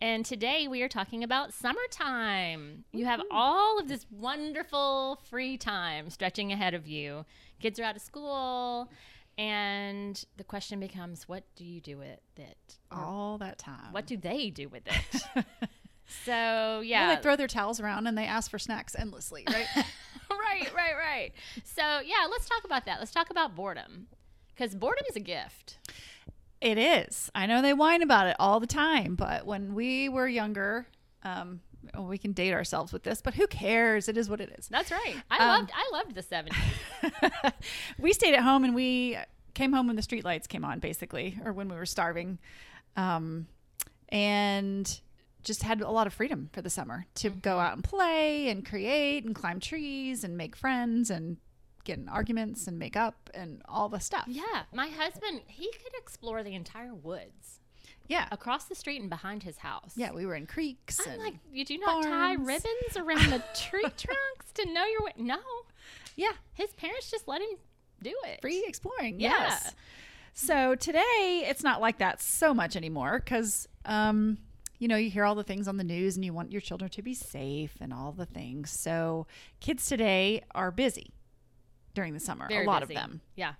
And today we are talking about summertime. You have all of this wonderful free time stretching ahead of you. Kids are out of school, and the question becomes what do you do with it? all that time. What do they do with it? so, Well, yeah. they throw their towels around and they ask for snacks endlessly, right? right, right, right. So, yeah, let's talk about that. Let's talk about boredom. Because boredom is a gift. It is. I know they whine about it all the time, but when we were younger, um, we can date ourselves with this, but who cares? It is what it is. That's right. I Um, loved I loved the 70s. we stayed at home and we came home when the street lights came on, basically, or when we were starving, um, and just had a lot of freedom for the summer to go out and play and create and climb trees and make friends and get in arguments and make up and all the stuff. Yeah, my husband, he could explore the entire woods Yeah. across the street and behind his house. Yeah, we were in creeks I'm and like, you do not tie ribbons around the tree trunks to know your way. No, yeah, his parents just let him do it. free exploring. Yeah. Yes. So today it's not like that so much anymore because um, you know you hear all the things on the news and you want your children to be safe and all the things. So kids today are busy during the summer. Very a lot busy. of them. Yeah,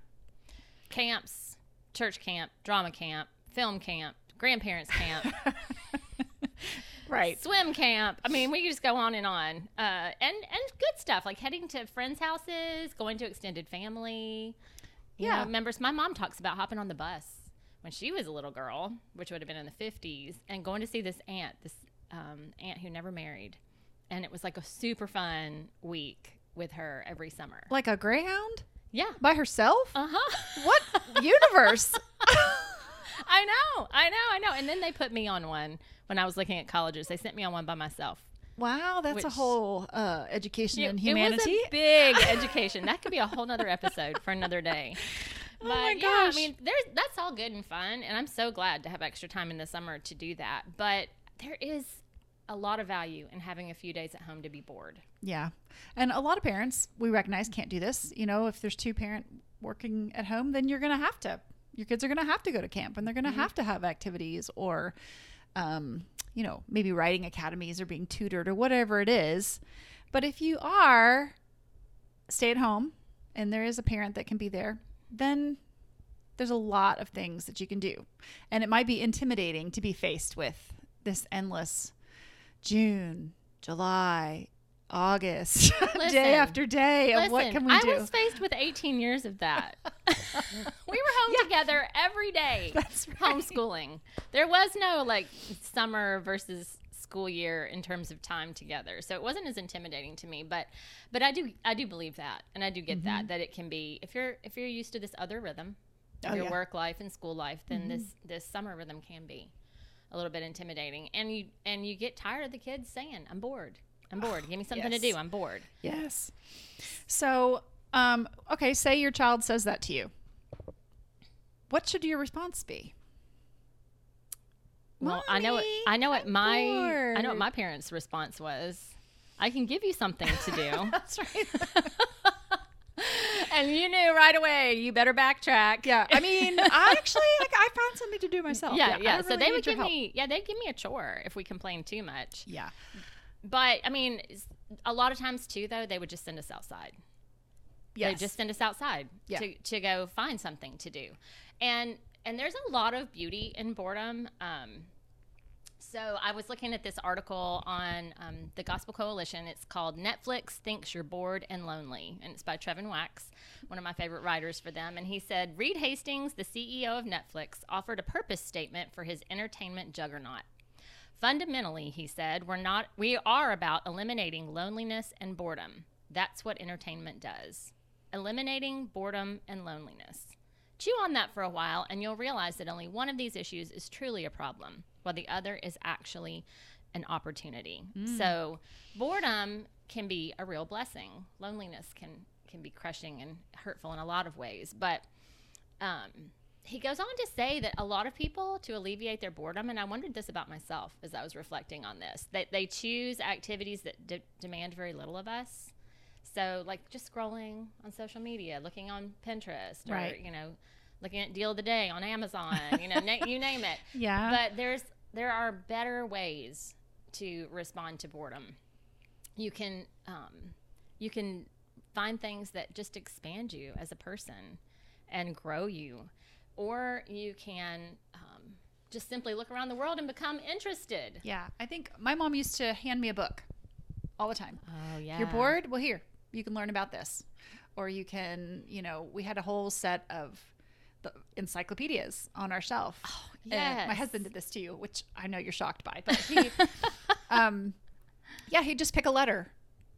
camps, church camp, drama camp, film camp, grandparents camp, Right. swim camp. I mean, we just go on and on. Uh, and and good stuff like heading to friends' houses, going to extended family. You Yeah. know, members. My mom talks about hopping on the bus when she was a little girl, which would have been in the fifties, and going to see this aunt, this um, aunt who never married, and it was like a super fun week with her every summer. Like a greyhound Yeah. by herself? Uh huh. what universe? I know, I know, I know. And then they put me on one when I was looking at colleges. They sent me on one by myself. wow, that's a whole uh, education in humanity. It was a big education. That could be a whole nother episode for another day. But my gosh! yeah, I mean, there's that's all good and fun, and I'm so glad to have extra time in the summer to do that. But there is a lot of value in having a few days at home to be bored. Yeah. And a lot of parents we recognize can't do this. You know, if there's two parent working at home, then you're going to have to, your kids are going to have to go to camp and they're going to have to have activities or, um, you know, maybe writing academies or being tutored or whatever it is. But if you are stay at home and there is a parent that can be there, then there's a lot of things that you can do. And it might be intimidating to be faced with this endless June, July, August, Listen. day after day of Listen, what can we I do? I was faced with 18 years of that. we were home together every day. That's right. Homeschooling. There was no like summer versus school year in terms of time together. So it wasn't as intimidating to me, but but I do I do believe that and I do get that mm-hmm. that it can be if you're if you're used to this other rhythm of Oh, your yeah. work life and school life, then mm-hmm. this this summer rhythm can be a little bit intimidating. And you and you get tired of the kids saying, "I'm bored. I'm bored. Give me something to do. I'm bored." yes. So, um, okay, say your child says that to you. What should your response be? Well, I know Mommy, I know what my I know what my parents' response was. I can give you something to do. That's right. and you knew right away, you better backtrack. yeah. I mean, I actually like I found something to do myself. Yeah, I yeah. don't So they would give me yeah, they'd give me a chore if we complained too much. Yeah. But I mean, a lot of times too though, they would just send us outside. Yeah, They just send us outside Yeah. to, to go find something to do. And and there's a lot of beauty in boredom. Um, so I was looking at this article on um, the Gospel Coalition. It's called Netflix Thinks You're Bored and Lonely, and it's by Trevin Wax, one of my favorite writers for them. And he said Reed Hastings, the CEO of Netflix, offered a purpose statement for his entertainment juggernaut. Fundamentally, he said, we're not we are about eliminating loneliness and boredom. That's what entertainment does. Eliminating boredom and loneliness. Chew on that for a while and you'll realize that only one of these issues is truly a problem, while the other is actually an opportunity. So boredom can be a real blessing. Loneliness can can be crushing and hurtful in a lot of ways, but um, he goes on to say that a lot of people to alleviate their boredom and i wondered this about myself as i was reflecting on this that they choose activities that de- demand very little of us so like just scrolling on social media looking on pinterest or Right. you know looking at deal of the day on amazon you know na- you name it Yeah. but there's there are better ways to respond to boredom you can um, you can find things that just expand you as a person and grow you or you can um, just simply look around the world and become interested yeah. I think my mom used to hand me a book all the time. oh yeah You're bored? Well, here, you can learn about this. Or you can, you know, we had a whole set of encyclopedias on our shelf. Oh, yeah. my husband did this to you, which I know you're shocked by, but he, um, yeah, he'd just pick a letter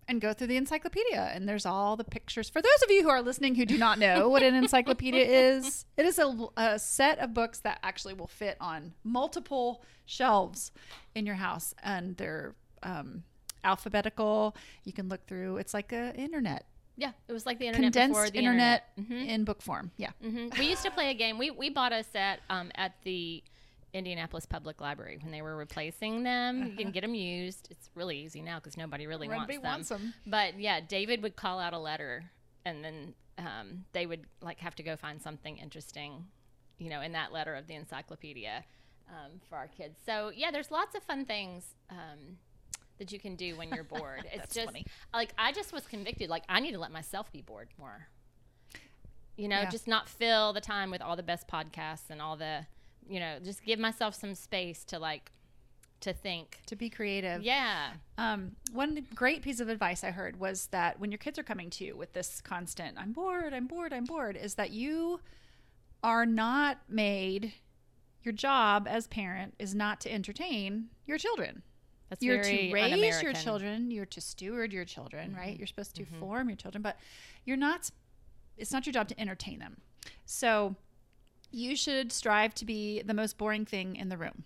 and go through the encyclopedia, and there's all the pictures. For those of you who are listening who do not know what an encyclopedia is, it is a, a set of books that actually will fit on multiple shelves in your house, and they're um, alphabetical. You can look through. It's like a internet yeah it was like the internet before condensed the internet, internet, Mhm. in book form. Yeah. hmm We used to play a game. We we bought a set um, at the Indianapolis Public Library when they were replacing them. You can get them used. It's really easy now because nobody really Nobody wants them. But yeah, David would call out a letter, and then um, they would like have to go find something interesting, you know, in that letter of the encyclopedia um, for our kids. So yeah, there's lots of fun things. Um, that you can do when you're bored. It's That's just funny. like I just was convicted. Like I need to let myself be bored more you know Yeah. just not fill the time with all the best podcasts and all the you know just give myself some space to like to think To be creative. yeah Um, one great piece of advice I heard was that when your kids are coming to you with this constant, I'm bored, I'm bored, I'm bored, is that you are not made, your job as parent is not to entertain your children. That's you're to raise your. Mm-hmm. children, you're to steward your children, right? You're supposed to form your children, but you're not, it's not your job to entertain them. So you should strive to be the most boring thing in the room.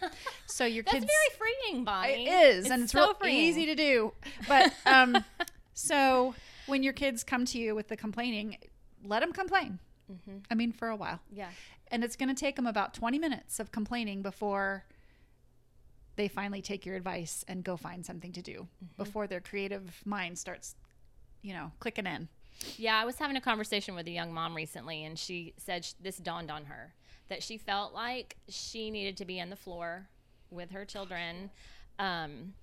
So your that's kids. very freeing bonnie It is, and it's so easy to do. But um, so when your kids come to you with the complaining, let them complain. Mm-hmm. I mean, for a while, yeah and it's going to take them about twenty minutes of complaining before they finally take your advice and go find something to do. Mm-hmm. Before their creative mind starts, you know, clicking in. Yeah, I was having a conversation with a young mom recently, and she said sh- this dawned on her that she felt like she needed to be on the floor with her children. Um,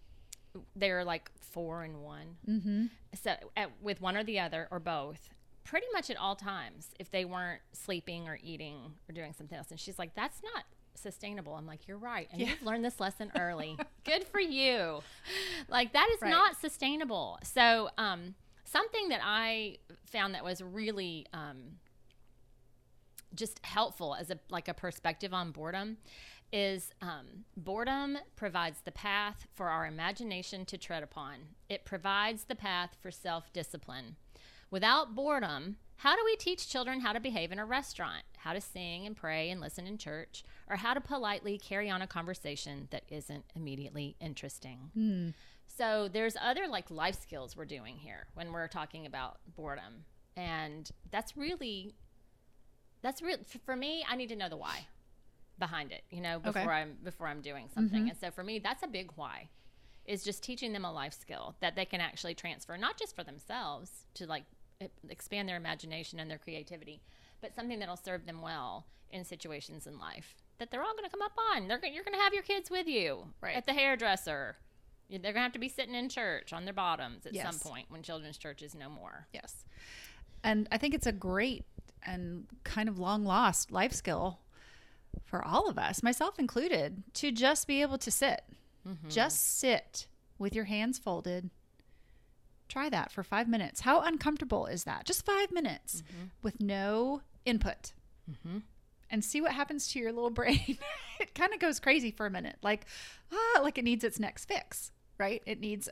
they're like four and one, Mm-hmm. so at, with one or the other or both, pretty much at all times. If they weren't sleeping or eating or doing something else, and she's like, "That's not." Sustainable. I'm like, you're right. And Yeah. you've learned this lesson early. Good for you. Like, that is Right. not sustainable. So, um, something that I found that was really um, just helpful as a like a perspective on boredom is um, boredom provides the path for our imagination to tread upon. It provides the path for self discipline. Without boredom, how do we teach children how to behave in a restaurant, how to sing and pray and listen in church, or how to politely carry on a conversation that isn't immediately interesting? Hmm. So there's other like life skills we're doing here when we're talking about boredom. And that's really that's real for me, I need to know the why behind it, you know, before Okay. I'm before I'm doing something. Mm-hmm. And so for me, that's a big why. Is just teaching them a life skill that they can actually transfer not just for themselves to like expand their imagination and their creativity, but something that'll serve them well in situations in life that they're all going to come up on. They're, you're going to have your kids with you Right. at the hairdresser. They're going to have to be sitting in church on their bottoms at Yes. some point when children's church is no more. Yes. And I think it's a great and kind of long lost life skill for all of us, myself included, to just be able to sit. Mm-hmm. Just sit with your hands folded. Try that for five minutes. How uncomfortable is that? Just five minutes with no input. And see what happens to your little brain. it kind of goes crazy for a minute, like, ah, like it needs its next fix, right? It needs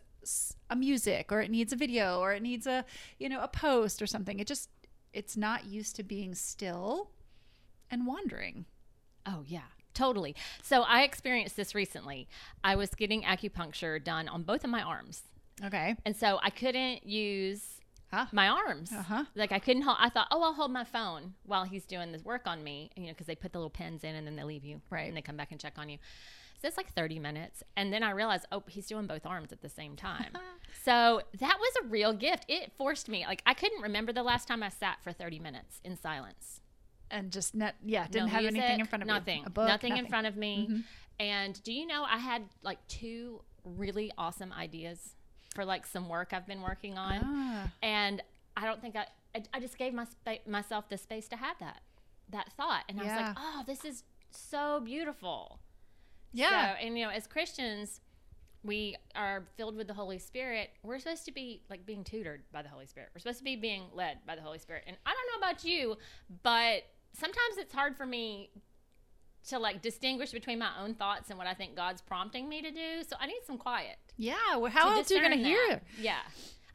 a music, or it needs a video, or it needs a, you know, a post or something. It just, it's not used to being still and wandering. Oh yeah, Totally. So I experienced this recently. I was getting acupuncture done on both of my arms. Okay. And so I couldn't use Ah. my arms. Uh-huh. Like I couldn't hold, I thought, oh, I'll hold my phone while he's doing this work on me, you know, because they put the little pins in and then they leave you. Right. And they come back and check on you. So it's like 30 minutes. And then I realized, oh, he's doing both arms at the same time. so that was a real gift. It forced me, like, I couldn't remember the last time I sat for 30 minutes in silence. And just net, yeah, didn't No have anything in front of nothing. A book, nothing, in front of me. Mhm. And do you know I had like two really awesome ideas for like some work I've been working on, Ah. and I don't think I I, I just gave my spa- myself the space to have that that thought, and I was like, oh, this is so beautiful. Yeah. So, and you know, as Christians, we are filled with the Holy Spirit. We're supposed to be like being tutored by the Holy Spirit. We're supposed to be being led by the Holy Spirit. And I don't know about you, but sometimes it's hard for me to like distinguish between my own thoughts and what I think God's prompting me to do. So I need some quiet. yeah. Well, how else are you going to hear it? Yeah.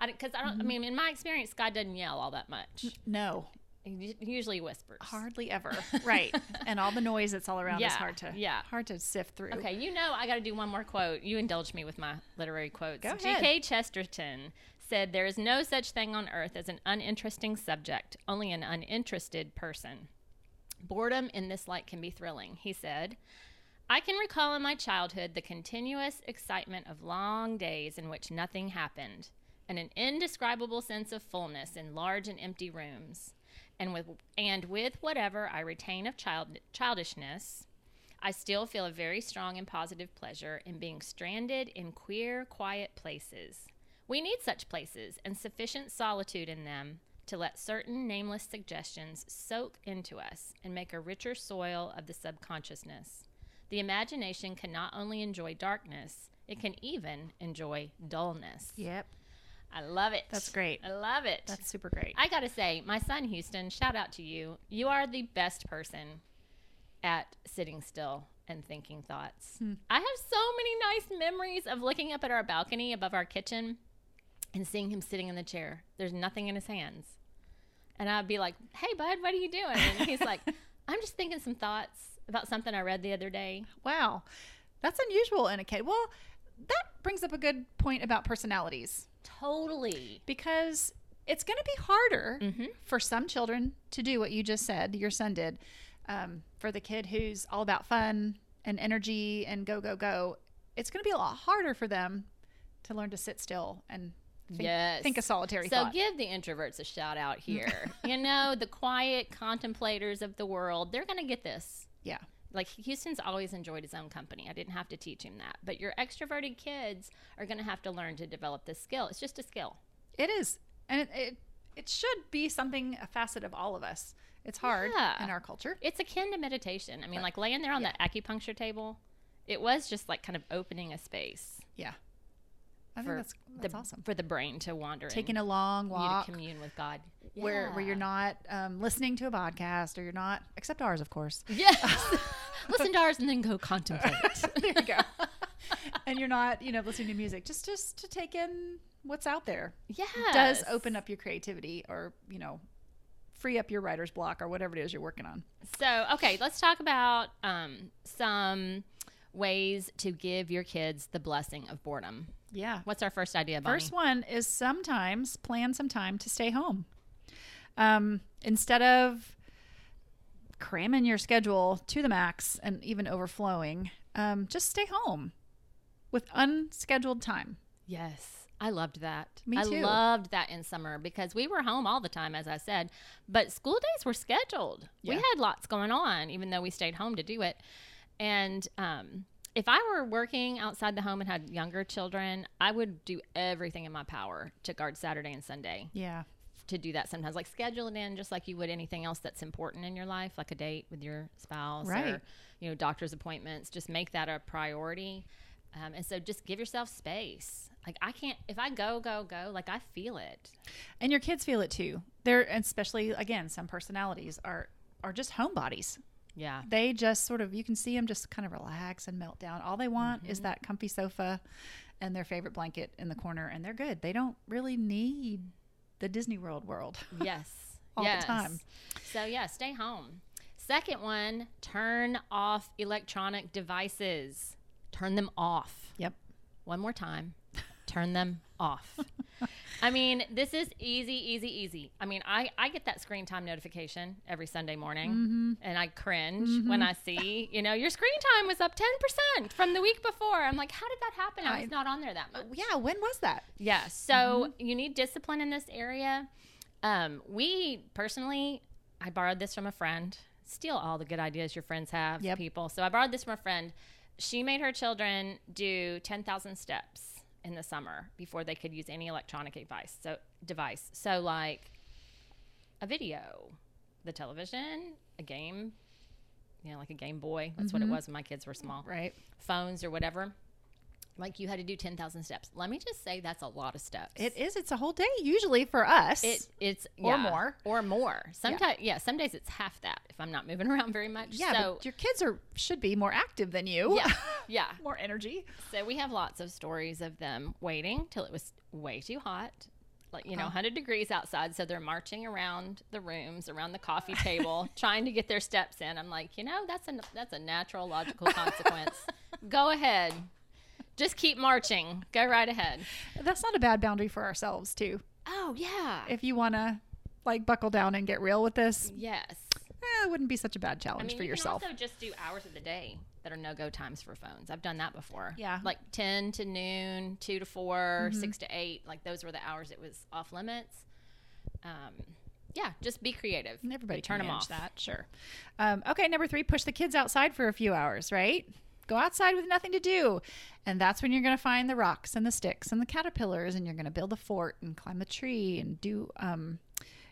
Because I, don't. I mean, in my experience, God doesn't yell all that much. No, He usually whispers. hardly ever. right. And all the noise that's all around is hard to yeah. hard to sift through. Okay, you know I got to do one more quote. You indulge me with my literary quotes. Go ahead. G.K. Chesterton said, "There is no such thing on earth as an uninteresting subject, only an uninterested person." Boredom in this light can be thrilling, he said. I can recall in my childhood the continuous excitement of long days in which nothing happened, and an indescribable sense of fullness in large and empty rooms. And with and with whatever I retain of child childishness, I still feel a very strong and positive pleasure in being stranded in queer, quiet places. We need such places and sufficient solitude in them to let certain nameless suggestions soak into us and make a richer soil of the subconsciousness. The imagination can not only enjoy darkness, it can even enjoy dullness. Yep. I love it. That's great. I love it. That's super great. I gotta say, my son Houston, shout out to you. You are the best person at sitting still and thinking thoughts. Hmm. I have so many nice memories of looking up at our balcony above our kitchen and seeing him sitting in the chair. There's nothing in his hands. And I'd be like, hey, bud, what are you doing? And he's like, I'm just thinking some thoughts about something I read the other day. Wow. That's unusual in a kid. Well, that brings up a good point about personalities Totally. because it's going to be harder Mhm. for some children to do what you just said, your son did. Um, for the kid who's all about fun and energy and go, go, go, it's going to be a lot harder for them to learn to sit still and think, Yes. think a solitary So thought. give the introverts a shout out here. you know, the quiet contemplators of the world, they're going to get this. yeah. Like Houston's always enjoyed his own company. I didn't have to teach him that. But your extroverted kids are going to have to learn to develop this skill. It's just a skill. It is. And it, it, it should be something, a facet of all of us. It's hard Yeah. in our culture. It's akin to meditation. I mean, like laying there on the acupuncture table, it was just like kind of opening a space Yeah. I for think that's, that's the, awesome. for the brain to wander Taking a long you walk. to commune with God. where where you're not um, listening to a podcast or you're not except ours of course Yes. Listen to ours and then go contemplate. there you go and you're not you know listening to music just just to take in what's out there Yeah. does open up your creativity or you know free up your writer's block or whatever it is you're working on So, okay, let's talk about um, some ways to give your kids the blessing of boredom. Yeah What's our first idea, Bonnie? first one is sometimes plan some time to stay home um, instead of cramming your schedule to the max and even overflowing um, just stay home with unscheduled time Yes. I loved that. Me I too. loved that in summer because we were home all the time, as I said, but school days were scheduled. We had lots going on, even though we stayed home to do it. And um, if I were working outside the home and had younger children, I would do everything in my power to guard Saturday and Sunday. yeah. To do that sometimes like schedule it in just like you would anything else that's important in your life like a date with your spouse Right. or you know doctor's appointments. Just make that a priority. Um, and so just give yourself space. Like i can't if i go go go like i feel it. And your kids feel it too. They're especially again some personalities are are just homebodies yeah they just sort of you can see them just kind of relax and melt down all they want Mm-hmm. is that comfy sofa and their favorite blanket in the corner and they're good they don't really need the disney world world yes All the yes. time. so yeah stay home Second one, turn off electronic devices. Turn them off. Yep. One more time. Turn them off. I mean, this is easy, easy, easy. I mean, I, I get that screen time notification every Sunday morning Mm-hmm. and I cringe when I see, you know, your screen time was up 10% from the week before. I'm like, how did that happen? I was not on there that much. Yeah. When was that? Yeah. So you need discipline in this area. Um, we personally, I borrowed this from a friend. Steal all the good ideas your friends have, Yep. people. So I borrowed this from a friend. She made her children do 10,000 steps in the summer before they could use any electronic device. So device. So like a video, the television, a game, you know, like a Game Boy. That's what it mm-hmm. was when my kids were small Right. phones or whatever. Like you had to do 10,000 steps. Let me just say that's a lot of steps. It is. It's a whole day usually for us. It it's Or yeah, more. or more. Sometimes yeah. some days it's half that if I'm not moving around very much. yeah. so but your kids are should be more active than you. yeah, yeah. more energy. So we have lots of stories of them waiting till it was way too hot, like you know, uh-huh. Oh. 100 degrees outside. So they're marching around the rooms, around the coffee table, trying to get their steps in. I'm like, you know, that's a that's a natural, logical consequence. Go ahead, just keep marching. Go right ahead. That's not a bad boundary for ourselves too. Oh yeah, If you want to like buckle down and get real with this, yes. eh, it wouldn't be such a bad I challenge mean, for you yourself. can also just do hours of the day that are no go times for phones. I've done that before. Yeah. Like 10 to noon, 2 to 4, Mm-hmm. 6 to 8. Like those were the hours it was off limits. Um, yeah, just be creative. And Everybody turn them off. that, sure. Um, okay, number three, push the kids outside for a few hours, right? Go outside with nothing to do. And that's when you're going to find the rocks and the sticks and the caterpillars, and you're going to build a fort and climb a tree and do, um,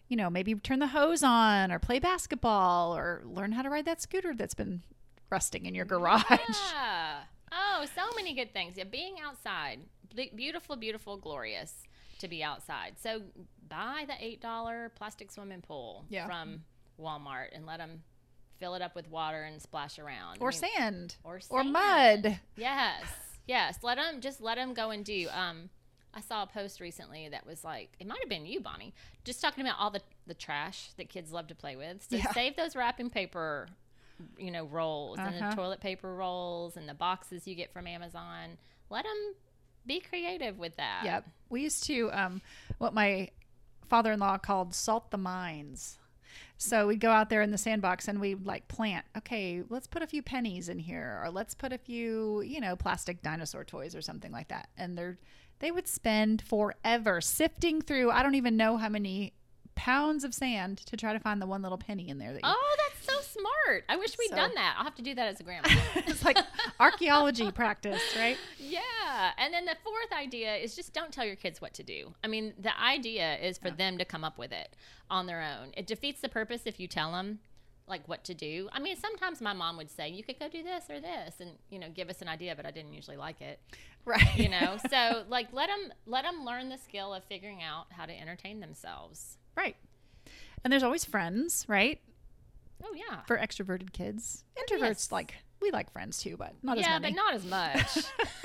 you know, maybe turn the hose on or play basketball or learn how to ride that scooter that's been rusting in your garage. Yeah. Oh, so many good things. Yeah, being outside, beautiful, beautiful, glorious to be outside. So buy the eight dollar plastic swimming pool Yeah. from Walmart and let them fill it up with water and splash around. I Or mean, sand. or Or mud. Yes, yes. Let them just let them go and do. Um, I saw a post recently that was like it might have been you, Bonnie, just talking about all the the trash that kids love to play with. So Yeah. save those wrapping paper, you know, rolls and Uh-huh. the toilet paper rolls and the boxes you get from Amazon. Let them be creative with that. Yep. We used to um, what my father-in-law called salt the mines. So we'd go out there in the sandbox and we'd like plant. Okay, let's put a few pennies in here, or let's put a few, you know, plastic dinosaur toys or something like that. And they're they would spend forever sifting through. I don't even know how many pounds of sand to try to find the one little penny in there. That you, Oh, that's smart. I wish we'd So- done that. I'll have to do that as a grandma. it's like archaeology practice, right? Yeah. And then the fourth idea is just don't tell your kids what to do. I mean, the idea is for them to come up with it on their own. It defeats the purpose if you tell them like what to do. I mean, sometimes my mom would say, "You could go do this or this," and you know, give us an idea, but I didn't usually like it. Right. You know, so like let them let them learn the skill of figuring out how to entertain themselves. right. And there's always friends, right? Oh yeah. For extroverted kids. Introverts yes. like we like friends too, but not yeah, as many. but not as much.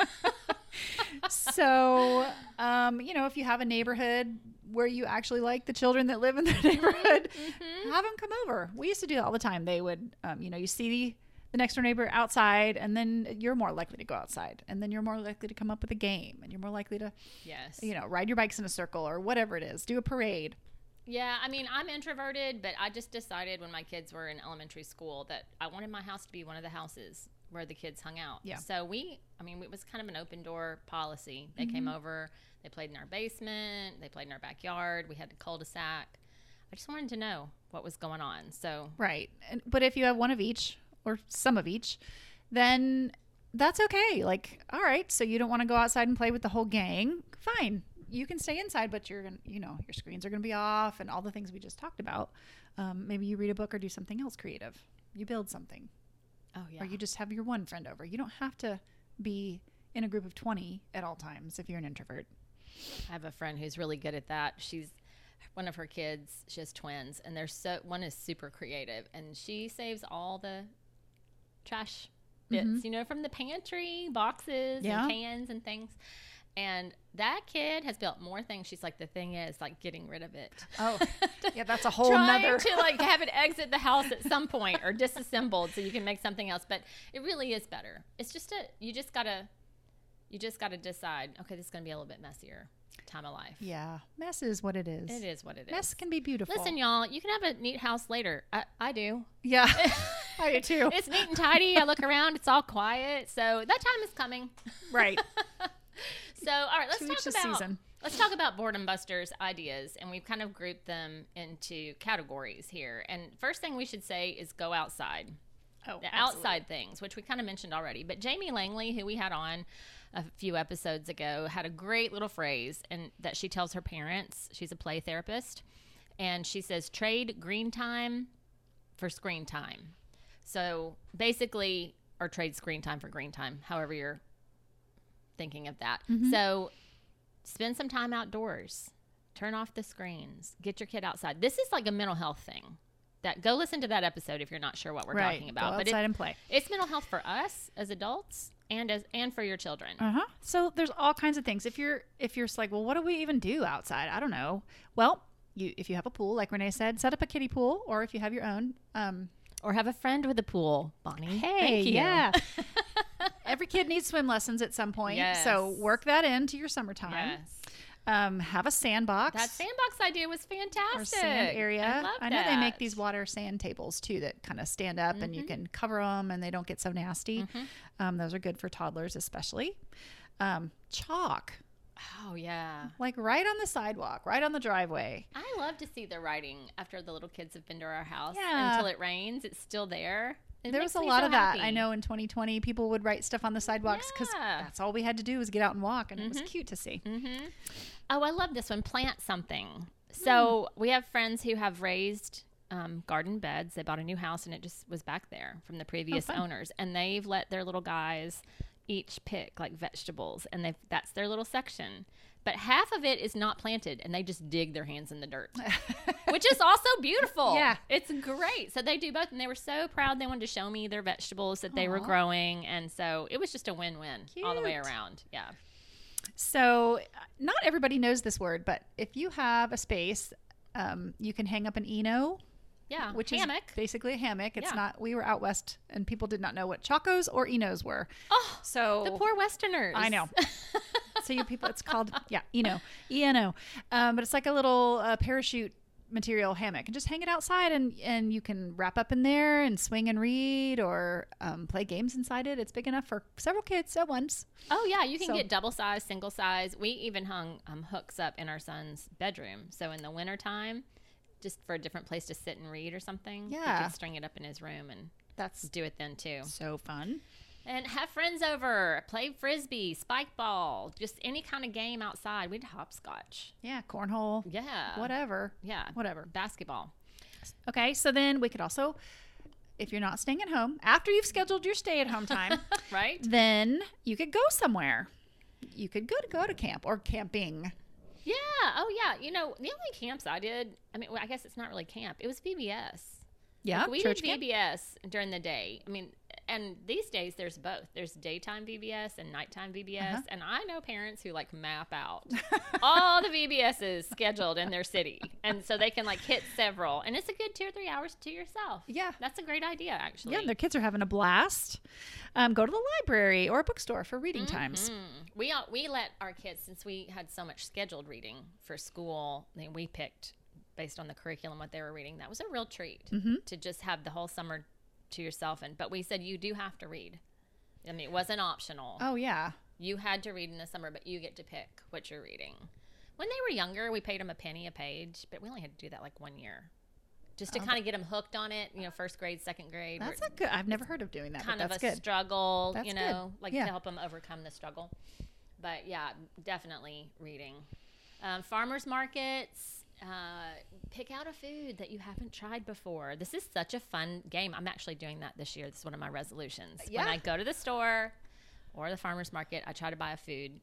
so, um, you know, if you have a neighborhood where you actually like the children that live in the neighborhood, Mm-hmm. have them come over. We used to do that all the time. They would, um, you know, you see the, the next door neighbor outside, and then you're more likely to go outside, and then you're more likely to come up with a game, and you're more likely to, yes. you know, ride your bikes in a circle or whatever it is, do a parade. Yeah, I mean, I'm introverted, but I just decided when my kids were in elementary school that I wanted my house to be one of the houses where the kids hung out. Yeah. So we, I mean, it was kind of an open door policy. They came mm-hmm. over, they played in our basement, they played in our backyard. We had a cul-de-sac. I just wanted to know what was going on. So Right. And, but if you have one of each or some of each, then that's okay. Like, all right, so you don't want to go outside and play with the whole gang. Fine. You can stay inside, but you're going to, you know, your screens are going to be off and all the things we just talked about. Um, maybe you read a book or do something else creative. You build something oh yeah, or you just have your one friend over. You don't have to be in a group of 20 at all times if you're an introvert. I have a friend who's really good at that. She's one of her kids. She has twins, and they're so one is super creative, and she saves all the trash bits, you know, from the pantry boxes Yeah. and cans and things. And that kid has built more things. She's like, the thing is, like, getting rid of it. Oh, yeah, that's a whole Trying nother. to like have it exit the house at some point or disassembled so you can make something else. But it really is better. It's just a you just gotta you just gotta decide. Okay, this is gonna be a little bit messier time of life. yeah, mess is what it is. It is what it is. Mess can be beautiful. Listen, y'all, you can have a neat house later. I, I do. Yeah, I do too. It's neat and tidy. I look around, it's all quiet. So that time is coming. right. So, all right, let's talk about season. let's talk about boredom busters ideas, and we've kind of grouped them into categories here. And first thing we should say is go outside. Oh, the outside things, which we kind of mentioned already. But Jamie Langley, who we had on a few episodes ago, had a great little phrase and that she tells her parents. She's a play therapist, and she says trade green time for screen time. So basically, or trade screen time for green time, however you're thinking of that. So spend some time outdoors. Turn off the screens. Get your kid outside. This is like a mental health thing. That go listen to that episode if you're not sure what we're right. talking about. Go but outside it, and play. it's mental health for us as adults and as and for your children. Uh huh. So there's all kinds of things. If you're if you're like, well, what do we even do outside? I don't know. Well, you if you have a pool, like Renee said, set up a kiddie pool, or if you have your own. Um, Or have a friend with a pool, Bonnie. hey, yeah. Every kid needs swim lessons at some point, so work that into your summertime. Yes. Um, have a sandbox. That sandbox idea was fantastic. or sand area. I, love know they make these water sand tables too that kind of stand up and Mm-hmm. you can cover them and they don't get so nasty. Um, those are good for toddlers, especially. Um, chalk, Oh yeah. like right on the sidewalk, right on the driveway. I love to see the writing after the little kids have been to our house Yeah. until it rains. It's still there. It there was a lot so of that. I know in 2020, people would write stuff on the sidewalks because Yeah. that's all we had to do was get out and walk, and it was cute to see. Mm-hmm. Oh, I love this one. Plant something. So we have friends who have raised um, garden beds. They bought a new house and it just was back there from the previous fun. owners, and they've let their little guys each pick like vegetables, and they that's their little section. But half of it is not planted, and they just dig their hands in the dirt, which is also beautiful. Yeah. it's great. So they do both, and they were so proud. They wanted to show me their vegetables that they were growing, and so it was just a win-win all the way around. Yeah. So, not everybody knows this word, but if you have a space, um, you can hang up an Eno, Yeah, which hammock. is basically a hammock. It's Yeah. not. We were out west, and people did not know what chacos or Enos were. Oh, So the poor Westerners. I know. so you people, it's called yeah, Eno, Eno, um, but it's like a little uh, parachute material hammock, and just hang it outside, and and you can wrap up in there and swing and read or um, play games inside it. It's big enough for several kids at once. Oh yeah, you can So- get double size, single size. We even hung um, hooks up in our son's bedroom. So in the wintertime, just for a different place to sit and read or something, yeah you could string it up in his room and That's do it then too. so fun. And have friends over, play frisbee, spike ball, just any kind of game outside. We'd hopscotch. Yeah, cornhole, Yeah. whatever. Yeah. Whatever. Basketball. Okay, so then we could also, if you're not staying at home, after you've scheduled your stay at home time, Right? then you could go somewhere. You could go to go to camp or camping. Yeah. Oh yeah. You know, the only camps I did, I mean, well, I guess it's not really camp. It was VBS. Yeah, Like, we church did camp. VBS during the day. I mean, and these days there's both. There's daytime VBS and nighttime VBS. Uh-huh. And I know parents who like map out all the VBSs scheduled in their city, and so they can like hit several, and it's a good two or three hours to yourself. Yeah. that's a great idea, actually. Yeah, and their kids are having a blast. Um, go to the library or a bookstore for reading times. Mm. We uh, we let our kids since we had so much scheduled reading for school. I mean, we picked based on the curriculum what they were reading. That was a real treat Mm-hmm. to just have the whole summer to yourself. And but we said you do have to read. I mean, it wasn't optional. Oh yeah, You had to read in the summer, but you get to pick what you're reading. When they were younger, we paid them a penny a page, but we only had to do that like one year, just to kind of get them hooked on it. You know, first grade, second grade. that's a good. I've never heard of doing that. kind of a good. struggle, That's you good. know, like Yeah. to help them overcome the struggle. But yeah, definitely reading. Um, farmers markets, uh, pick out a food that you haven't tried before. This is such a fun game. I'm actually doing that this year. This is one of my resolutions. When I go to the store or the farmers market, I try to buy a food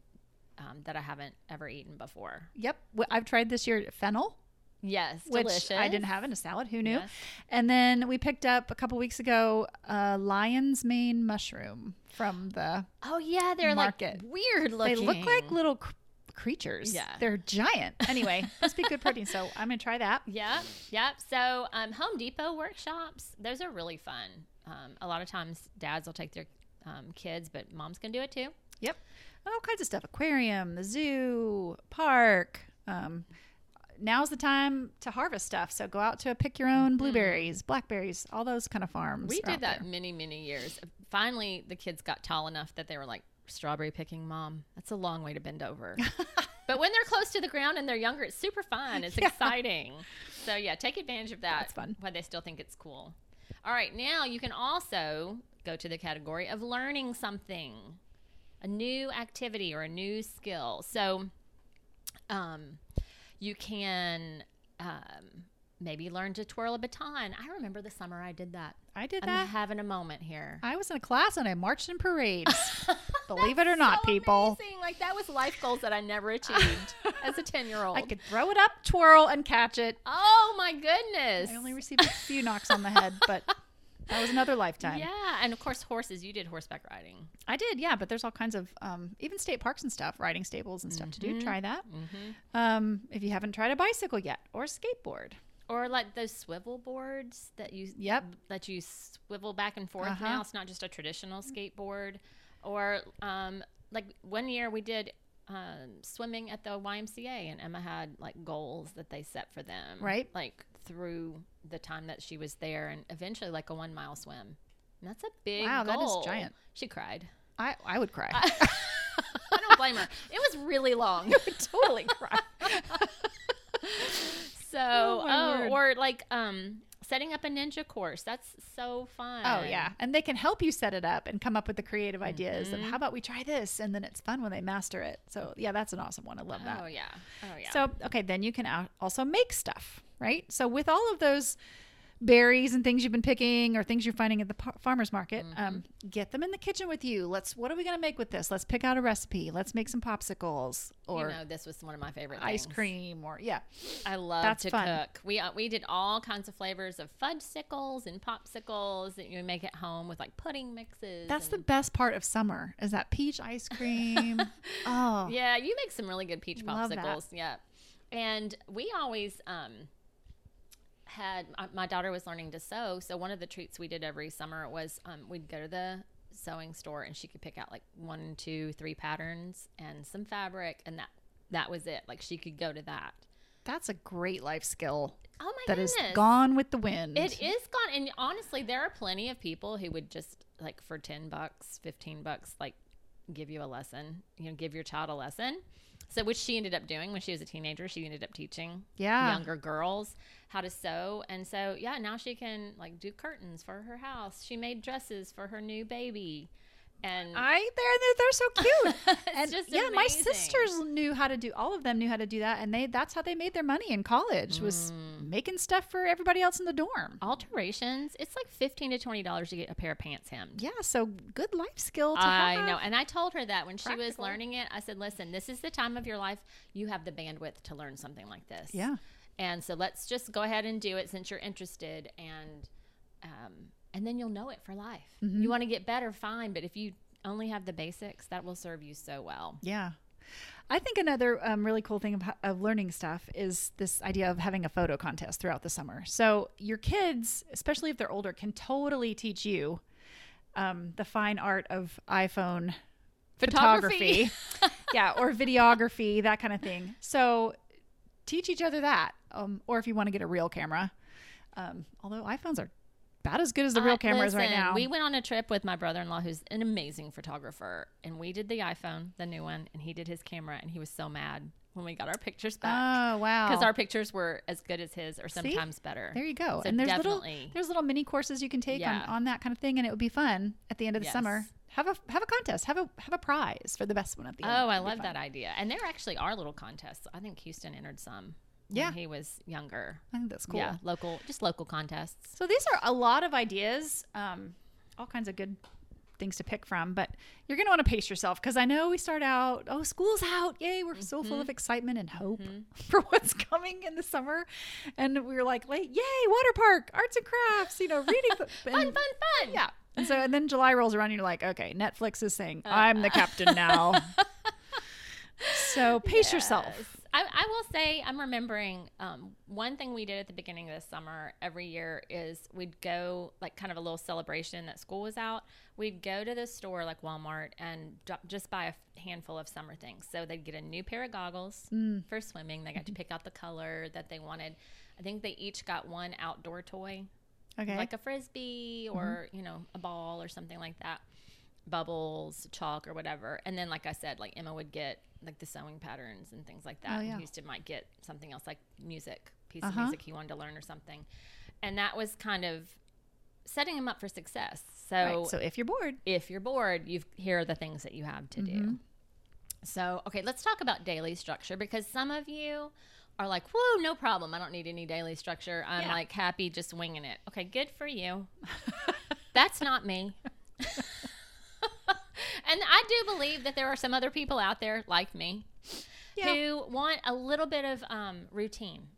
um, that I haven't ever eaten before. Yep, Wh- I've tried this year fennel. Yes, which delicious. I didn't have in a salad. Who knew? Yes. And then we picked up a couple weeks ago uh, lion's mane mushroom from the. Oh yeah, they're Market. like weird looking. They look like little creatures. Yeah. they're giant. Anyway, must be good protein. So I'm gonna try that. Yep, yep. So um, Home Depot workshops, those are really fun. Um, a lot of times, dads will take their um, kids, but moms can do it too. Yep, all kinds of stuff. Aquarium, the zoo, park. Um, now's the time to harvest stuff. So go out to a pick your own blueberries, blackberries, all those kind of farms. Mm-hmm. We did that there. many, many years. Finally, the kids got tall enough that they were like, strawberry picking, mom. That's a long way to bend over. but when they're close to the ground and they're younger, it's super fun. It's exciting. So, yeah, take advantage of that. That's fun. While they still think it's cool. All right, now you can also go to the category of learning something, a new activity or a new skill. So, um, you can um, maybe learn to twirl a baton. I remember the summer I did that. I did I'm that. having a moment here. I was in a class and I marched in parades. Believe it or not, So people. amazing. Like that was life goals that I never achieved as a 10 year old. I could throw it up, twirl, and catch it. Oh my goodness. I only received a few knocks on the head, but that was another lifetime. yeah. And of course, horses. You did horseback riding. I did, yeah, but there's all kinds of um, even state parks and stuff, riding stables and stuff to do. Try that. Um, if you haven't tried a bicycle yet or a skateboard, Or like those swivel boards that you Yep. that you swivel back and forth Uh-huh. now. It's not just a traditional skateboard. Or um, like one year we did um, swimming at the YMCA, and Emma had like goals that they set for them, Right. Like through the time that she was there, and eventually like a one mile swim. And that's a big Wow, that is giant. She cried. I I would cry. I don't blame her. It was really long. totally cry. So, Oh, oh, or like um, setting up a ninja course. That's so fun. Oh yeah, and they can help you set it up and come up with the creative ideas of how about we try this, and then it's fun when they master it. So yeah, that's an awesome one. I love that. Oh yeah. Oh yeah. So, okay, then you can also make stuff, right? So, with all of those berries and things you've been picking or things you're finding at the par- farmer's market, um, get them in the kitchen with you. Let's, what are we going to make with this? Let's pick out a recipe. Let's make some popsicles or you know, this was one of my favorite ice things. cream or, yeah. I love That's to fun. cook. We uh, we did all kinds of flavors of fudgesicles and popsicles that you make at home with like pudding mixes. That's the best part of summer is that peach ice cream. oh, yeah. You make some really good peach popsicles. Yeah, and we always um had my, my daughter was learning to sew, so one of the treats we did every summer was um, we'd go to the sewing store and she could pick out like one, two, three patterns and some fabric, and that that was it. Like she could go to that. that's a great life skill Oh my that is goodness. gone with the wind. It is gone. And honestly, there are plenty of people who would just like for 10 bucks, 15 bucks, like give you a lesson, you know, give your child a lesson. So, which she ended up doing when she was a teenager. She ended up teaching Yeah. younger girls how to sew. And so, yeah, now she can like do curtains for her house. She made dresses for her new baby. And I they're they're, they're so cute. And just yeah, my sisters knew how to do. All of them knew how to do that, and they that's how they made their money in college was Mm. making stuff for everybody else in the dorm. alterations, it's like 15 to $20 to get a pair of pants hemmed. Yeah, so good life skill. To I have. know. And I told her that when she was learning it, I said, listen, this is the time of your life you have the bandwidth to learn something like this. Yeah. And so let's just go ahead and do it since you're interested and um, and then you'll know it for life. Mm-hmm. You want to get better, fine, but if you only have the basics, that will serve you so well. Yeah. I think another um, really cool thing of, of learning stuff is this idea of having a photo contest throughout the summer. So your kids, especially if they're older, can totally teach you um, the fine art of iPhone Photography. photography, yeah, or videography, that kind of thing. So teach each other that, um, or if you want to get a real camera. Um, although iPhones are about as good as the real Uh, cameras right now. We went on a trip with my brother-in-law, who's an amazing photographer, and we did the iPhone, the new one, and he did his camera, and he was so mad when we got our pictures back. oh wow! because our pictures were as good as his or sometimes better. There you go. So and there's little there's little mini courses you can take Yeah. on, on that kind of thing, and it would be fun at the end of the Yes. summer. Have a have a contest. Have a have a prize for the best one at the end. Oh, I love fun. that idea. And there actually are little contests. I think Houston entered some Yeah. when he was younger. I think that's cool. Yeah, local, just local contests. So these are a lot of ideas. Um, all kinds of good things to pick from, but you're going to want to pace yourself because I know we start out, oh, school's out. Yay. We're so full of mm-hmm. excitement and hope mm-hmm. for what's coming in the summer. And we were like, like, yay, water park, arts and crafts, you know, reading. Fun, fun, fun. Yeah. And so, and then July rolls around and you're like, okay, Netflix is saying, uh, I'm the captain now. so pace yourself. I, I will say, I'm remembering um, one thing we did at the beginning of the summer every year is we'd go, like, kind of a little celebration that school was out. We'd go to the store, like Walmart, and ju- just buy a handful of summer things. So they'd get a new pair of goggles for swimming. They got to pick out the color that they wanted. I think they each got one outdoor toy Okay. like a frisbee or you know a ball or something like that bubbles chalk or whatever. And then like i said like emma would get like the sewing patterns and things like that. Oh, and houston might get something else like music piece Uh-huh. of music he wanted to learn or something. And that was kind of setting him up for success. So, Right. So if you're bored, if you're bored you've here are the things that you have to Mm-hmm. do so okay let's talk about daily structure because some of you are like whoa no problem. I don't need any daily structure. I'm Yeah. like happy just winging it. Okay good for you. That's not me and i do believe that there are some other people out there like me Yeah. who want a little bit of um, routine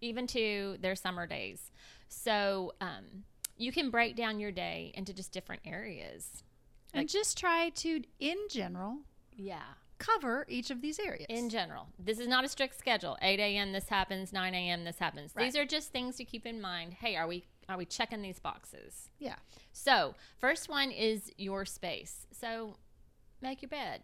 even to their summer days so um, you can break down your day into just different areas and just try to, in general, yeah cover each of these areas. in general. This is not a strict schedule. 8 a.m. this happens, 9 a.m. this happens. These are just things to keep in mind. Hey, are we are we checking these boxes? yeah. So, first one is your space. So, make your bed.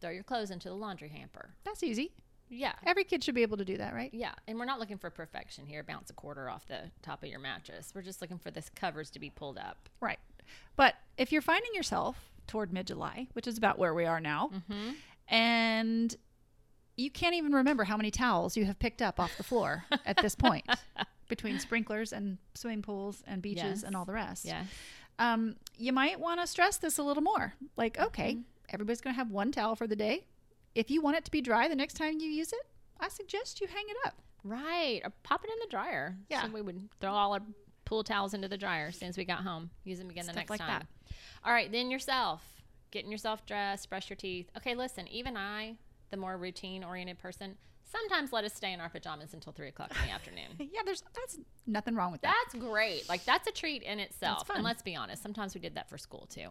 Throw your clothes into the laundry hamper. That's easy. Yeah. Every kid should be able to do that, right? Yeah, and we're not looking for perfection here. Bounce a quarter off the top of your mattress. We're just looking for this covers to be pulled up. Right. But if you're finding yourself toward mid July, which is about where we are now, Mm-hmm. and you can't even remember how many towels you have picked up off the floor at this point between sprinklers and swimming pools and beaches Yes. and all the rest. Yeah. Um, you might want to stress this a little more. Like, okay, Mm-hmm. Everybody's going to have one towel for the day. If you want it to be dry the next time you use it, I suggest you hang it up. Right. Or pop it in the dryer. Yeah. So we would throw all our pool towels into the dryer as soon as we got home. Use them again the next like time. that. All right. Then yourself. Getting yourself dressed, brush your teeth. Okay, listen, even I, the more routine oriented person, sometimes let us stay in our pajamas until three o'clock in the afternoon. Yeah, there's that's nothing wrong with that. That's great. Like that's a treat in itself. And let's be honest, sometimes we did that for school too.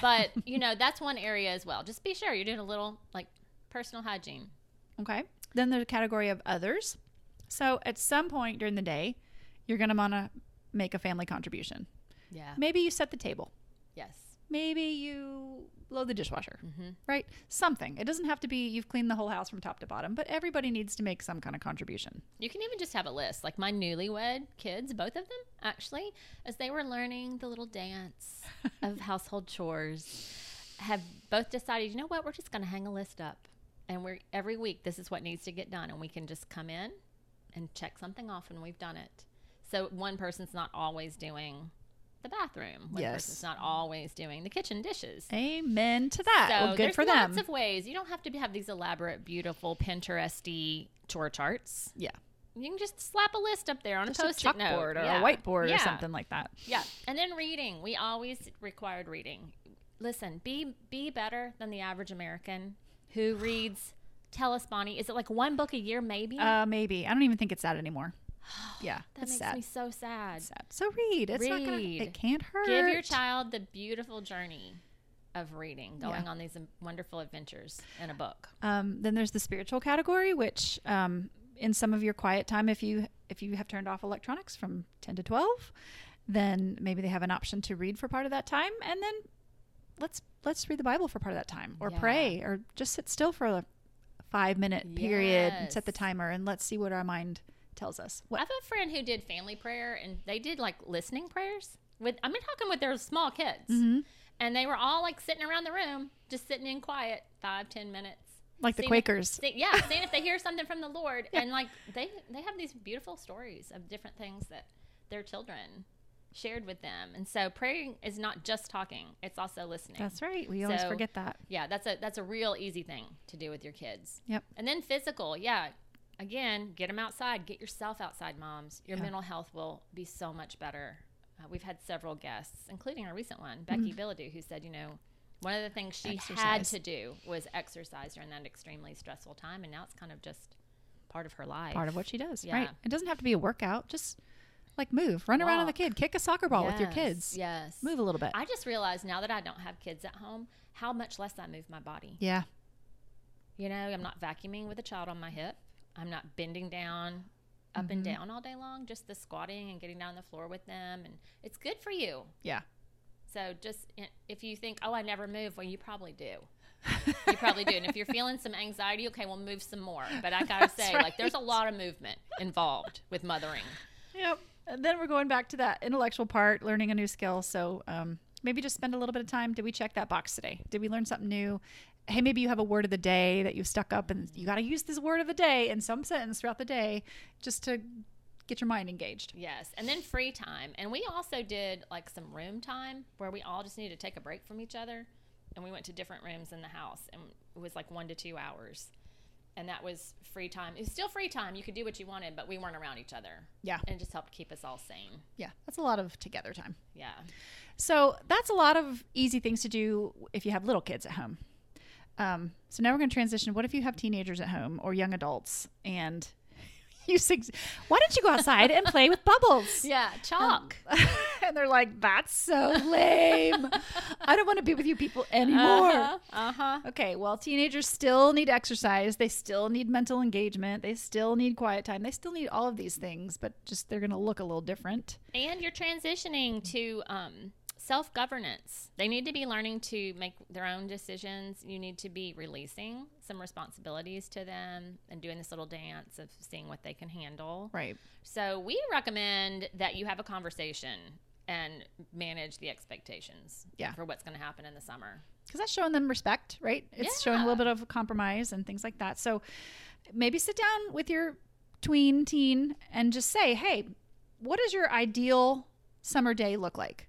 But you know, that's one area as well. Just be sure you're doing a little like personal hygiene. Okay. Then there's a category of others. So at some point during the day, you're going to want to make a family contribution. Yeah. Maybe you set the table. Yes. Maybe you load the dishwasher, Mm-hmm. right? Something. It doesn't have to be you've cleaned the whole house from top to bottom, but everybody needs to make some kind of contribution. You can even just have a list. Like my newlywed kids, both of them actually, as they were learning the little dance of household chores, have both decided, you know what, we're just going to hang a list up. And we're every week, this is what needs to get done. And we can just come in and check something off and we've done it. So one person's not always doing the bathroom. One Yes. person's not always doing the kitchen dishes. Amen to that. So well, good for them. lots of ways. You don't have to have these elaborate, beautiful, Pinteresty chore charts. yeah. You can just slap a list up there on Just a a post-it note chalkboard or Yeah. a whiteboard Yeah. or something like that. Yeah, and then reading. We always required reading. Listen, be be better than the average American who reads. Tell us, Bonnie, is it like one book a year, maybe? Uh, maybe. I don't even think it's that anymore. Yeah. that that's makes sad. me so sad. sad. So read. It's not gonna it can't hurt. Give your child the beautiful journey of reading, going Yeah. on these wonderful adventures in a book. Um, then there's the spiritual category, which um, in some of your quiet time, if you if you have turned off electronics from ten to twelve, then maybe they have an option to read for part of that time, and then let's let's read the Bible for part of that time, or Yeah. pray, or just sit still for a five minute period and set the timer, and let's see what our mind tells us. I have a friend who did family prayer, and they did like listening prayers with. I'm talking with their small kids, Mhm. and they were all like sitting around the room, just sitting in quiet, five ten minutes. Like the seeing if- Quakers. see- yeah, seeing if they hear something from the Lord, and like they they have these beautiful stories of different things that their children shared with them, and so praying is not just talking; it's also listening. That's right. We always So- forget that. Yeah, that's a that's a real easy thing to do with your kids. Yep. And then physical, yeah. Again, get them outside. Get yourself outside, moms. Your Yeah. mental health will be so much better uh, we've had several guests, including our recent one, Mm-hmm. Becky Bilodeau, who said, you know, one of the things she had to do was exercise during that extremely stressful time, and now it's kind of just part of her life. Part of what she does, Yeah. right? It doesn't have to be a workout. Just like move, run around with the kid, kick a soccer ball with your kids. Yes. Move a little bit. I just realized now that I don't have kids at home, how much less I move my body. yeah. You know, I'm not vacuuming with a child on my hip. I'm not bending down, up and Mm-hmm. down all day long. Just the squatting and getting down on the floor with them, and it's good for you. Yeah. So just if you think, oh, I never move, well, you probably do. you probably do. And if you're feeling some anxiety, okay, we'll move some more. But I gotta say, like, there's a lot of movement involved with mothering. Yep. And then we're going back to that intellectual part, learning a new skill. So um, maybe just spend a little bit of time. Did we check that box today? Did we learn something new? Hey, maybe you have a word of the day that you've stuck up and you got to use this word of the day in some sentence throughout the day just to get your mind engaged. Yes, and then free time. And we also did like some room time where we all just needed to take a break from each other. And we went to different rooms in the house, and it was like one to two hours. And that was free time. It was still free time. You could do what you wanted, but we weren't around each other. Yeah. And it just helped keep us all sane. Yeah. That's a lot of together time. Yeah. So that's a lot of easy things to do if you have little kids at home. Um, so now we're going to transition. What if you have teenagers at home or young adults and you sug- why don't you go outside and play with bubbles? Yeah. Chalk. and they're like, that's so lame. I don't want to be with you people anymore. Uh huh. Okay, well, teenagers still need exercise. They still need mental engagement. They still need quiet time. They still need all of these things, but just they're going to look a little different. And you're transitioning to um, self governance. They need to be learning to make their own decisions. You need to be releasing some responsibilities to them and doing this little dance of seeing what they can handle. Right. So, we recommend that you have a conversation and manage the expectations Yeah. for what's going to happen in the summer. because that's showing them respect, right? It's showing a little bit of compromise and things like that. So maybe sit down with your tween teen and just say, "Hey, what does your ideal summer day look like?"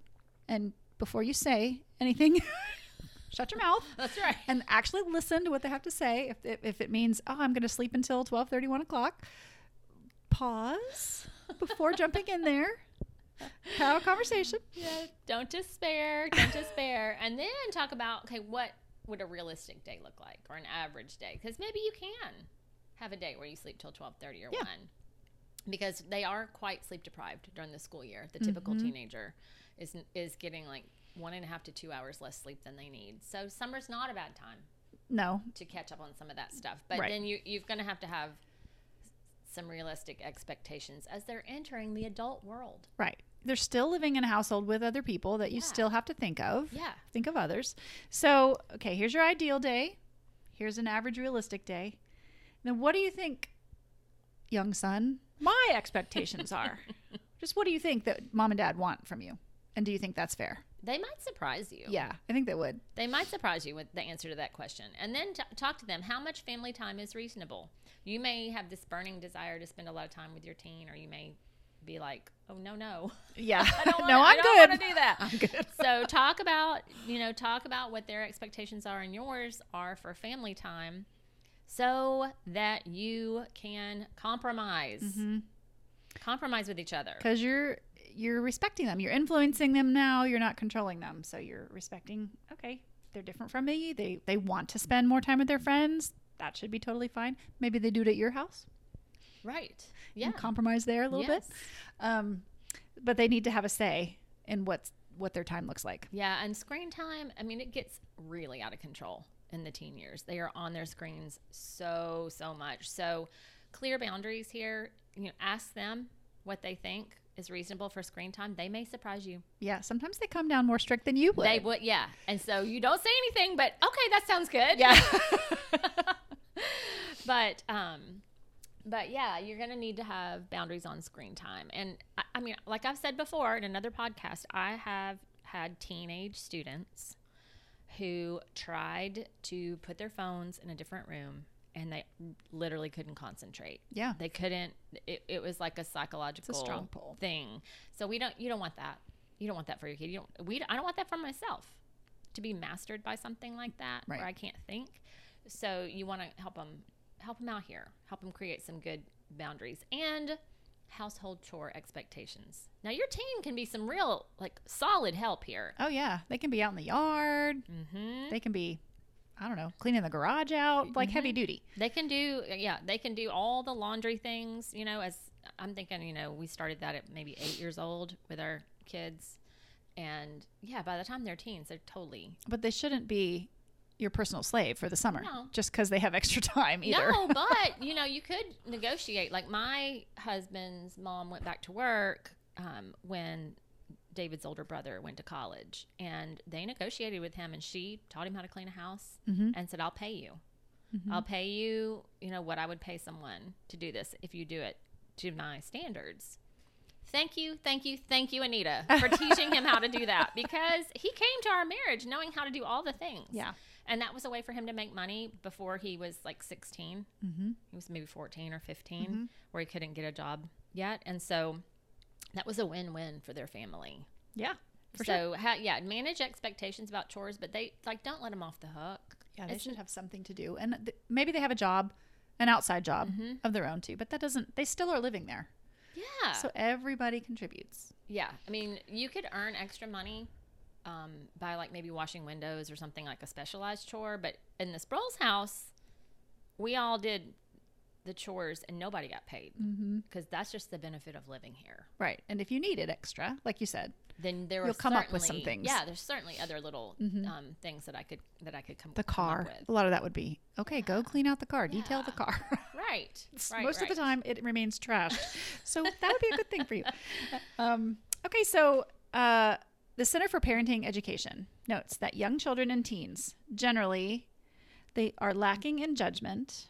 And before you say anything, shut your mouth That's right. and actually listen to what they have to say. If if, if it means, "Oh, I'm going to sleep until 12, 1 o'clock," pause before jumping in there. Have a conversation. Yeah, don't despair. Don't despair. And then talk about okay, what would a realistic day look like, or an average day? Because maybe you can have a day where you sleep till twelve thirty or Yeah. one, because they are quite sleep deprived during the school year. The typical Mm-hmm. teenager is is getting like one and a half to two hours less sleep than they need. So summer's not a bad time No, to catch up on some of that stuff. But Right. then you you're going to have to have some realistic expectations as they're entering the adult world. Right. They're still living in a household with other people that you Yeah. still have to think of. Yeah. Think of others. So, okay, here's your ideal day. Here's an average realistic day. Then what do you think, young son, my expectations are? Just what do you think that mom and dad want from you? And do you think that's fair? They might surprise you. Yeah, I think they would. They might surprise you with the answer to that question. And then t- talk to them how much family time is reasonable. You may have this burning desire to spend a lot of time with your teen, or you may be like, oh, no, no. Yeah. I don't wanna, no, I I'm don't good. wanna do that. I'm good. so talk about, you know, talk about what their expectations are and yours are for family time so that you can compromise. Mm-hmm. Compromise with each other. Because you're you're respecting them. You're influencing them now. You're not controlling them. So you're respecting. Okay, they're different from me. They they want to spend more time with their friends. That should be totally fine. Maybe they do it at your house. Right. Yeah. can compromise there a little Yes. bit. Um, but they need to have a say in what's what their time looks like. Yeah, and screen time, I mean, it gets really out of control in the teen years. They are on their screens so, so much. So, clear boundaries here. You know, ask them what they think is reasonable for screen time. They may surprise you. Yeah, sometimes they come down more strict than you would. They would, yeah. And so you don't say anything, but okay, that sounds good. Yeah. but um but yeah you're going to need to have boundaries on screen time and I, I mean like i've said before in another podcast i have had teenage students who tried to put their phones in a different room and they literally couldn't concentrate yeah. they couldn't it, it was like a psychological strong pull. thing so we don't you don't want that you don't want that for your kid you don't we i don't want that for myself to be mastered by something like that Right. where i can't think so you want to help them help them out here help them create some good boundaries and household chore expectations. Now, your team can be some real, like, solid help here. Oh yeah, they can be out in the yard. Mm-hmm. They can be, I don't know, cleaning the garage out, like heavy duty. They can do, yeah, they can do all the laundry things, you know, as I'm thinking, you know, we started that at maybe eight years old with our kids. And yeah, by the time they're teens, they're totally But they shouldn't be your personal slave for the summer No. just because they have extra time either. No, but you know, you could negotiate. Like my husband's mom went back to work um, when David's older brother went to college, and they negotiated with him, and she taught him how to clean a house, Mhm. and said, "I'll pay you. I'll pay you. You know what I would pay someone to do this if you do it to my standards." Thank you, thank you, thank you, Anita, for teaching him how to do that because he came to our marriage knowing how to do all the things. Yeah. And that was a way for him to make money before he was like 16. Mm-hmm. He was maybe 14 or 15 where he couldn't get a job yet. And so that was a win win for their family. Yeah. So, ha- yeah, manage expectations about chores, but they like don't let them off the hook. Yeah, they It's- should have something to do, and th- maybe they have a job, an outside job Mm-hmm. of their own too. But that doesn't. They still are living there, Yeah. so everybody contributes. yeah. I mean, you could earn extra money um, by like maybe washing windows or something like a specialized chore. But in the Sproles house, we all did the chores and nobody got paid Mm-hmm. because that's just the benefit of living here. Right, and if you needed extra, like you said, then there You'll come up with some things. Yeah, there's certainly other little Mhm. um, things that I could that I could come with. the come car. up A lot of that would be okay. Go clean out the car. Detail the car. Right, right. Most of the time, it remains trashed. so that would be a good thing for you. Um, okay, so uh, the Center for Parenting Education notes that young children and teens generally they are lacking in judgment.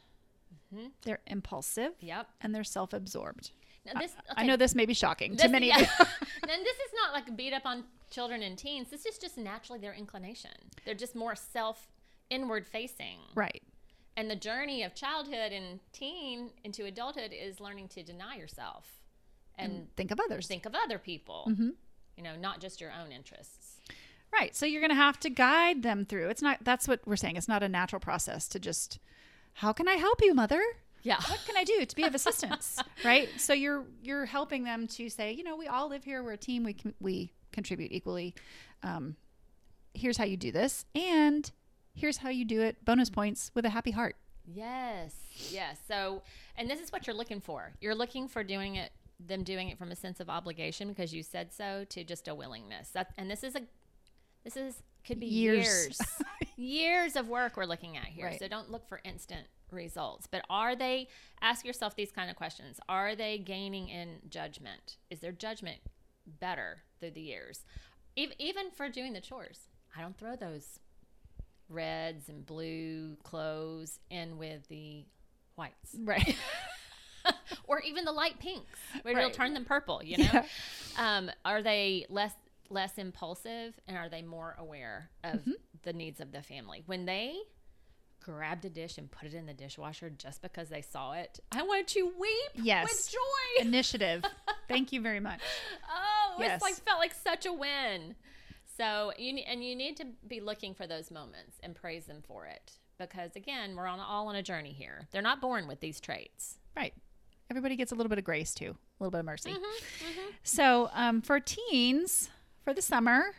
Mhm. They're impulsive Yep. and they're self-absorbed. Now this, I know this may be shocking this- to many yeah. of you. and this is not like beat up on children and teens. This is just naturally their inclination. They're just more self inward facing. right. And the journey of childhood and teen into adulthood is learning to deny yourself and, And think of others. think of other people. Mhm. You know, not just your own interests. Right. So you're going to have to guide them through. It's not that's what we're saying. It's not a natural process to just how can I help you, mother? Yeah. What can I do to be of assistance? right? So you're you're helping them to say, you know, we all live here, we're a team, we can, we contribute equally. Um here's how you do this and here's how you do it. Bonus points with a happy heart. Yes, yes. So, and this is what you're looking for. You're looking for doing it, them doing it from a sense of obligation because you said so, to just a willingness. That, and this is a, this is could be Years. years, years, of work we're looking at here. Right. So don't look for instant results. But are they? Ask yourself these kind of questions. Are they gaining in judgment? Is their judgment better through the years? Ev- Even for doing the chores, I don't throw those reds and blue clothes in with the whites Right. or even the light pinks where it'll turn them purple you know Yeah. um, are they less less impulsive and are they more aware of Mm-hmm. the needs of the family when they grabbed a dish and put it in the dishwasher just because they saw it i want to weep Yes. with joy Initiative. Thank you very much. oh Yes. it's like felt like such a win so you and you need to be looking for those moments and praise them for it because again we're on all on a journey here they're not born with these traits Right. Everybody gets a little bit of grace too, a little bit of mercy. Mm-hmm, So, um, for teens, for the summer,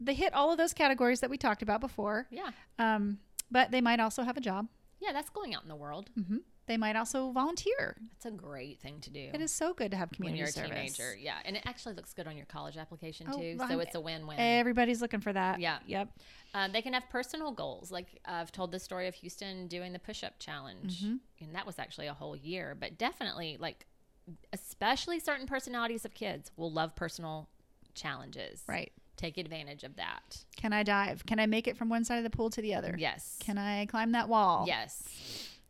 they hit all of those categories that we talked about before. yeah Um, but they might also have a job. yeah that's going out in the world hmm They might also volunteer. That's a great thing to do. It is so good to have community when you're a service. teenager. Yeah, and it actually looks good on your college application Oh, too. well, so I'm- it's a win-win. Everybody's looking for that. Yeah. Yep. Um, they can have personal goals. Like I've told the story of Houston doing the push-up challenge, Mm-hmm. and that was actually a whole year. But definitely, like, especially certain personalities of kids will love personal challenges. Right. Take advantage of that. Can I dive? Can I make it from one side of the pool to the other? Yes. Can I climb that wall? Yes.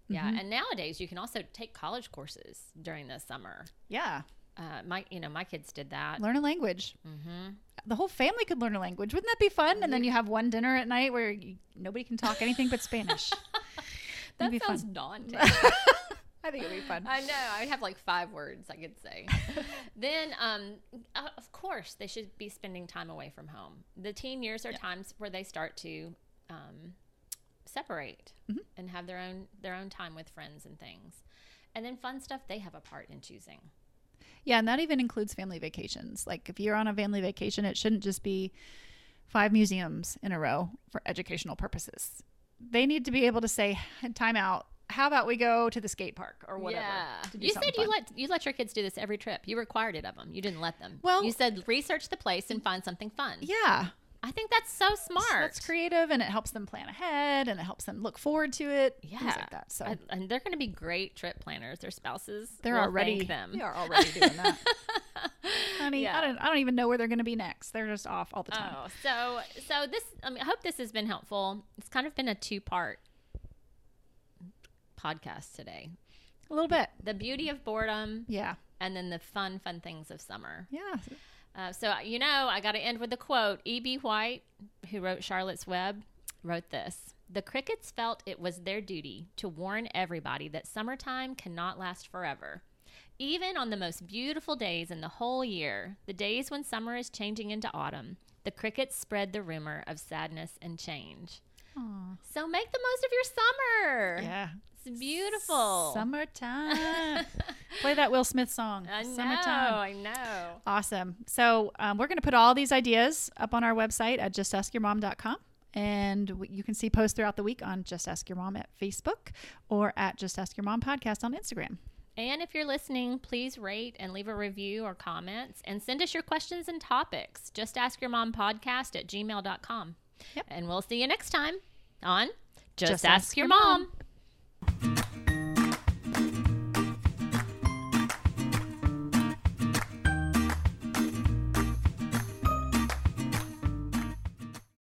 Yeah, Mm-hmm. and nowadays you can also take college courses during the summer. Yeah. Uh, my, you know, my kids did that. Learn a language. Mm-hmm. The whole family could learn a language. Wouldn't that be fun? And then you have one dinner at night where you, nobody can talk anything but Spanish. That would be sounds fun. daunting. I think it'd be fun. I know. I would have like five words I could say. then, um, uh, of course, they should be spending time away from home. The teen years are times where they start to um, separate Mm-hmm. and have their own their own time with friends and things. And then fun stuff they have a part in choosing. Yeah, and that even includes family vacations. Like if you're on a family vacation, it shouldn't just be five museums in a row for educational purposes. They need to be able to say, time out. How about we go to the skate park or whatever? to do You said you fun. let you let your kids do this every trip. You required it of them. You didn't let them. Well- you said research the place and find something fun. Yeah. I think that's so smart. That's creative and it helps them plan ahead and it helps them look forward to it. Yeah, Things like that. So I- and they're going to be great trip planners. Their spouses, they're already them. They are already doing that. Honey, Yeah. I don't I don't even know where they're gonna be next. They're just off all the time. Oh, so so this. I, mean, I hope this has been helpful. It's kind of been a two part podcast today. A little bit. The beauty of boredom, Yeah. and then the fun, fun things of summer. Yeah. Uh, so you know, I got to end with a quote. E.B. White, who wrote Charlotte's Web, wrote this: "The crickets felt it was their duty to warn everybody that summertime cannot last forever." Even on the most beautiful days in the whole year, the days when summer is changing into autumn, the crickets spread the rumor of sadness and change. Aw. So make the most of your summer. Yeah. It's beautiful. Summertime. Play that Will Smith song. I know. Summertime. I know. Awesome. So um, we're going to put all these ideas up on our website at justaskyourmom.com. And you can see posts throughout the week on Just Ask Your Mom at Facebook or at Just Ask Your Mom podcast on Instagram. And if you're listening, please rate and leave a review or comments and send us your questions and topics. Just ask your mom podcast at gmail.com. Yep. And we'll see you next time on Just, Just Ask, Ask Your Your Mom. Mom. Thank you.